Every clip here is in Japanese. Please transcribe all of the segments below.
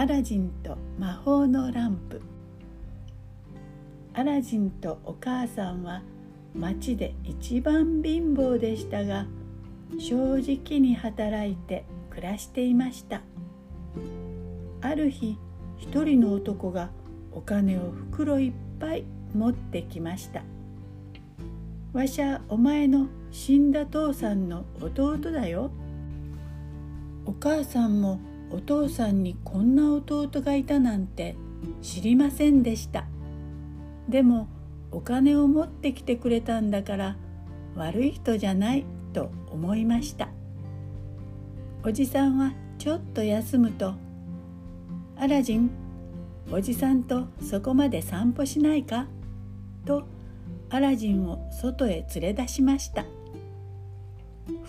アラジンと魔法のランプ。アラジンとお母さんは町で一番貧乏でしたが正直に働いて暮らしていました。ある日一人の男がお金を袋いっぱい持ってきました。わしゃお前の死んだ父さんの弟だよ。お母さんもお父さんにこんな弟がいたなんて知りませんでした。でもお金を持ってきてくれたんだから悪い人じゃないと思いました。おじさんはちょっと休むと「アラジンおじさんとそこまで散歩しないか?」とアラジンを外へ連れ出しました。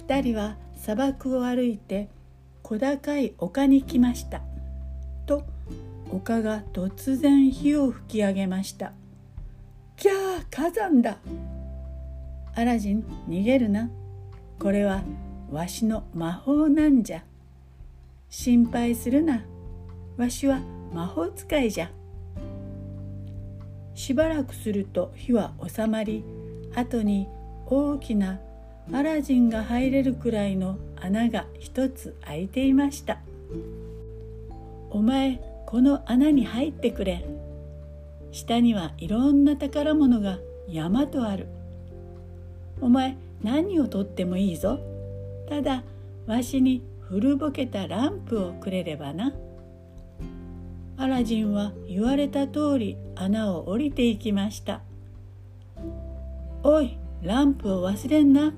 2人は砂漠を歩いて小高い丘に来ました。と丘が突然火を吹き上げました。キャー火山だ。アラジン逃げるな。これはわしの魔法なんじゃ。心配するな。わしは魔法使いじゃ。しばらくすると火は収まり後に大きなアラジンが入れるくらいの穴が一つ開いていました。お前この穴に入ってくれ。下にはいろんな宝物が山とある。お前何をとってもいいぞ。ただわしに古ぼけたランプをくれればな。アラジンは言われた通り穴を降りていきました。おいランプを忘れんな。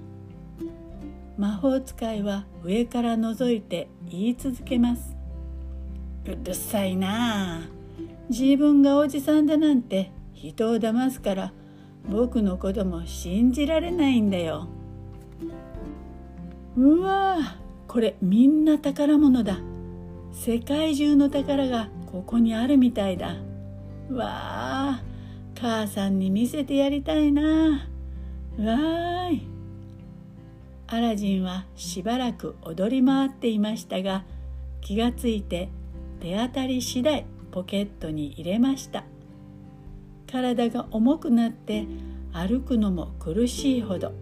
魔法使いは上から覗いて言い続けます。うるさいなあ。自分がおじさんだなんて人を騙すから僕のことも信じられないんだよ。うわこれみんな宝物だ。世界中の宝がここにあるみたいだ。わあ母さんに見せてやりたいな。わーい。アラジンはしばらく踊り回っていましたが気がついて手当たり次第ポケットに入れました。体が重くなって歩くのも苦しいほど。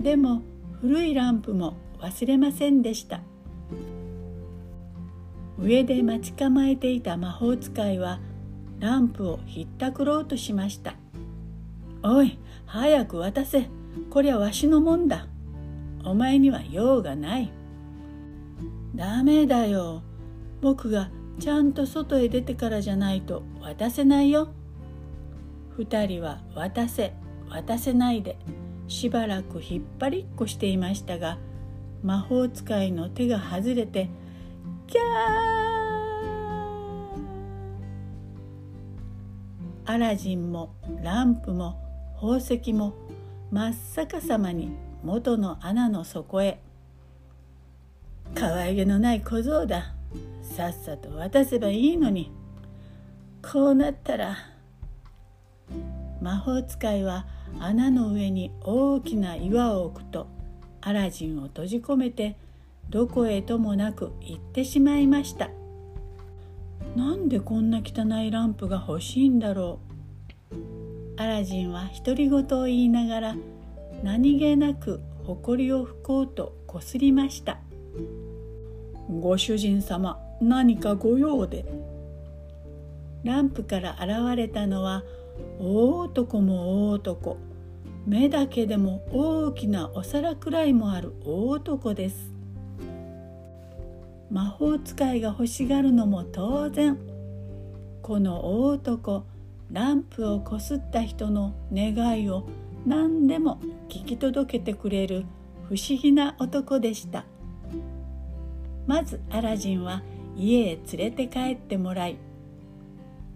でも古いランプも忘れませんでした。上で待ち構えていた魔法使いはランプをひったくろうとしました「おい早く渡せ。こりゃわしのもんだ」お前には用がない。ダメだよ。僕がちゃんと外へ出てからじゃないと渡せないよ。二人は渡せ渡せないでしばらく引っ張りっこしていましたが魔法使いの手が外れてキャーアラジンもランプも宝石も真っ逆さまに元の穴の底へ。可愛げのない小僧だ。さっさと渡せばいいのに。こうなったら魔法使いは穴の上に大きな岩を置くとアラジンを閉じ込めてどこへともなく行ってしまいました。なんでこんな汚いランプが欲しいんだろう。アラジンは独り言を言いながら何気なく誇りを拭こうとこすりました。ご主人様何かご用で？ランプから現れたのは大男も大男。目だけでも大きなお皿くらいもある大男です。魔法使いが欲しがるのも当然。この大男ランプをこすった人の願いを何でも聞き届けてくれる不思議な男でした。まずアラジンは家へ連れて帰ってもらい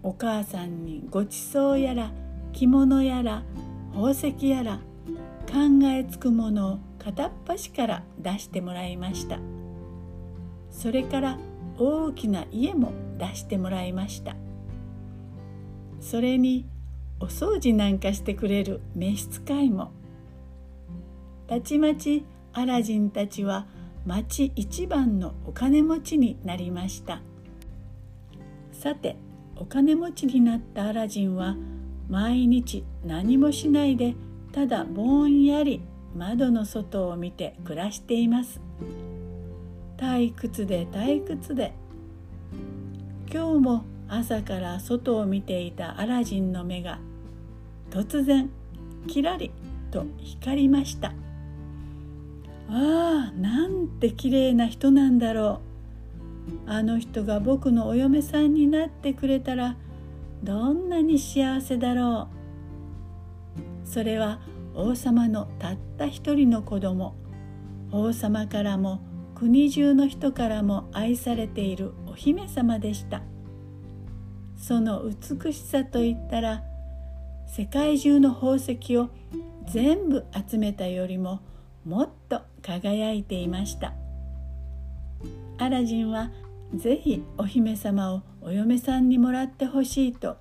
お母さんにごちそうやら着物やら宝石やら考えつくものを片っ端から出してもらいました。それから大きな家も出してもらいました。それにお掃除なんかしてくれる召使いも。たちまちアラジンたちは町一番のお金持ちになりました。さてお金持ちになったアラジンは毎日何もしないでただぼんやり窓の外を見て暮らしています。退屈で退屈で。今日も朝から外を見ていたアラジンの目が突然キラリと光りました。ああなんて綺麗な人なんだろう。あの人が僕のお嫁さんになってくれたらどんなに幸せだろう。それは王様のたった一人の子供。王様からも国中の人からも愛されているお姫様でした。その美しさといったら世界中の宝石を全部集めたよりももっと輝いていました。アラジンはぜひお姫様をお嫁さんにもらってほしいと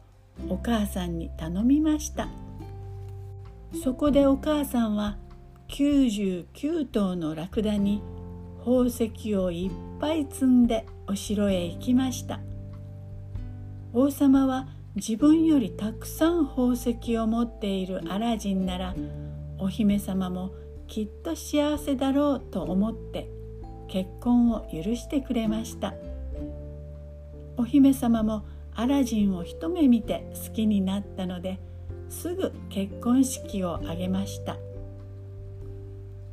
お母さんに頼みました。そこでお母さんは99頭のラクダに宝石をいっぱい積んでお城へ行きました。王様は自分よりたくさん宝石を持っているアラジンならお姫様もきっと幸せだろうと思って結婚を許してくれました。お姫様もアラジンを一目見て好きになったのですぐ結婚式を挙げました。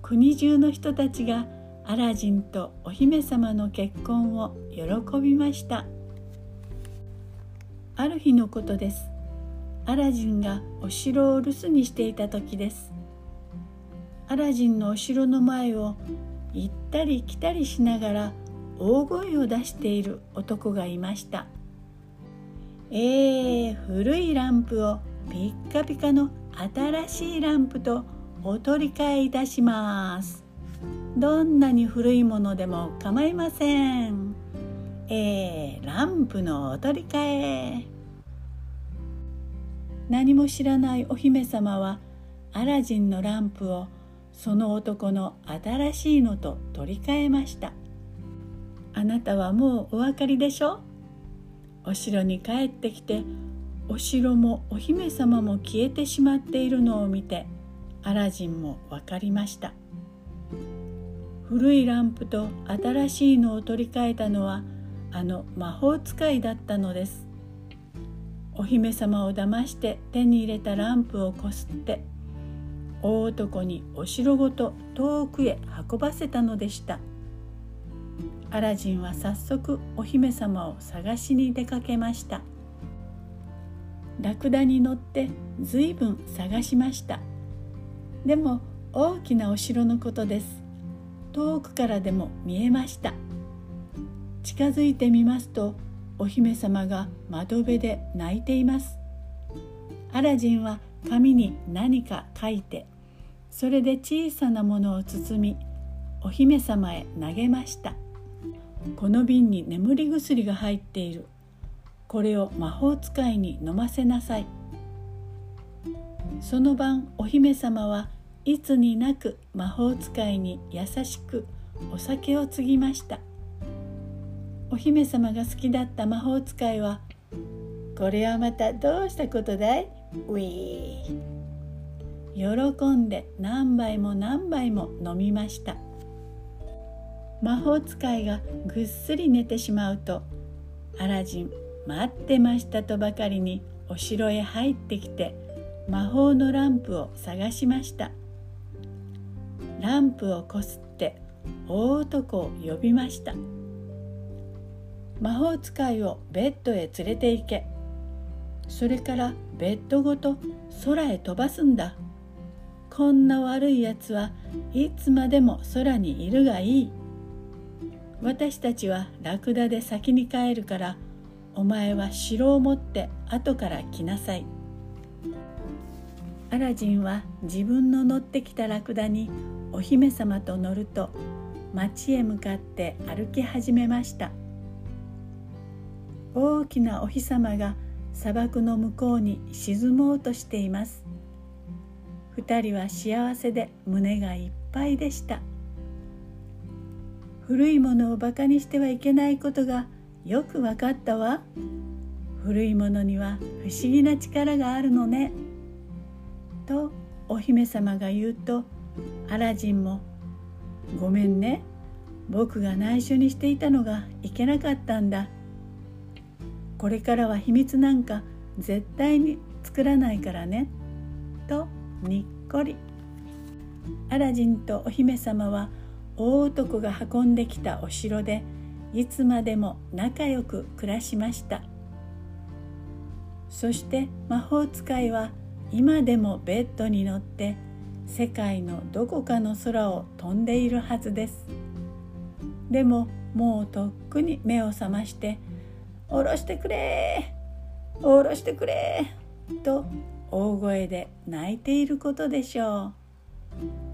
国中の人たちがアラジンとお姫様の結婚を喜びました。ある日のことです。アラジンがお城を留守にしていた時です。アラジンのお城の前を行ったり来たりしながら大声を出している男がいました。えー、古いランプをピッカピカの新しいランプとお取り替えいたします。どんなに古いものでも構いません。えー、ランプのお取り替え。何も知らないお姫様はアラジンのランプをその男の新しいのと取り替えました。あなたはもうお分かりでしょ？お城に帰ってきてお城もお姫様も消えてしまっているのを見てアラジンも分かりました。古いランプと新しいのを取り替えたのはあの魔法使いだったのです。お姫様を騙して手に入れたランプをこすって大男にお城ごと遠くへ運ばせたのでした。アラジンは早速お姫様を探しに出かけました。ラクダに乗ってずいぶん探しました。でも大きなお城のことです。遠くからでも見えました。近づいてみますとお姫様が窓辺で泣いています。アラジンは紙に何か書いてそれで小さなものを包みお姫様へ投げました。この瓶に眠り薬が入っている。これを魔法使いに飲ませなさい。その晩お姫様はいつになく魔法使いに優しくお酒を継ぎました。お姫様が好きだった魔法使いは「これはまたどうしたことだい？ウィー」喜んで何杯も何杯も飲みました。魔法使いがぐっすり寝てしまうとアラジン待ってましたとばかりにお城へ入ってきて魔法のランプを探しました。ランプをこすって大男を呼びました。魔法使いをベッドへ連れて行け。それからベッドごと空へ飛ばすんだ。こんな悪いやつはいつまでも空にいるがいい。私たちはラクダで先に帰るからお前は城を持って後から来なさい。アラジンは自分の乗ってきたラクダにお姫様と乗ると町へ向かって歩き始めました。大きなお日様が砂漠の向こうに沈もうとしています。二人は幸せで胸がいっぱいでした。古いものをバカにしてはいけないことがよく分かったわ。古いものには不思議な力があるのね」とお姫様が言うとアラジンも「ごめんね。僕が内緒にしていたのがいけなかったんだ。これからは秘密なんか絶対に作らないからね」とにっこり。アラジンとお姫様は大男が運んできたお城でいつまでも仲良く暮らしました。そして魔法使いは今でもベッドに乗って世界のどこかの空を飛んでいるはずです。でももうとっくに目を覚まして「下ろしてくれ下ろしてくれ!」と大声で泣いていることでしょう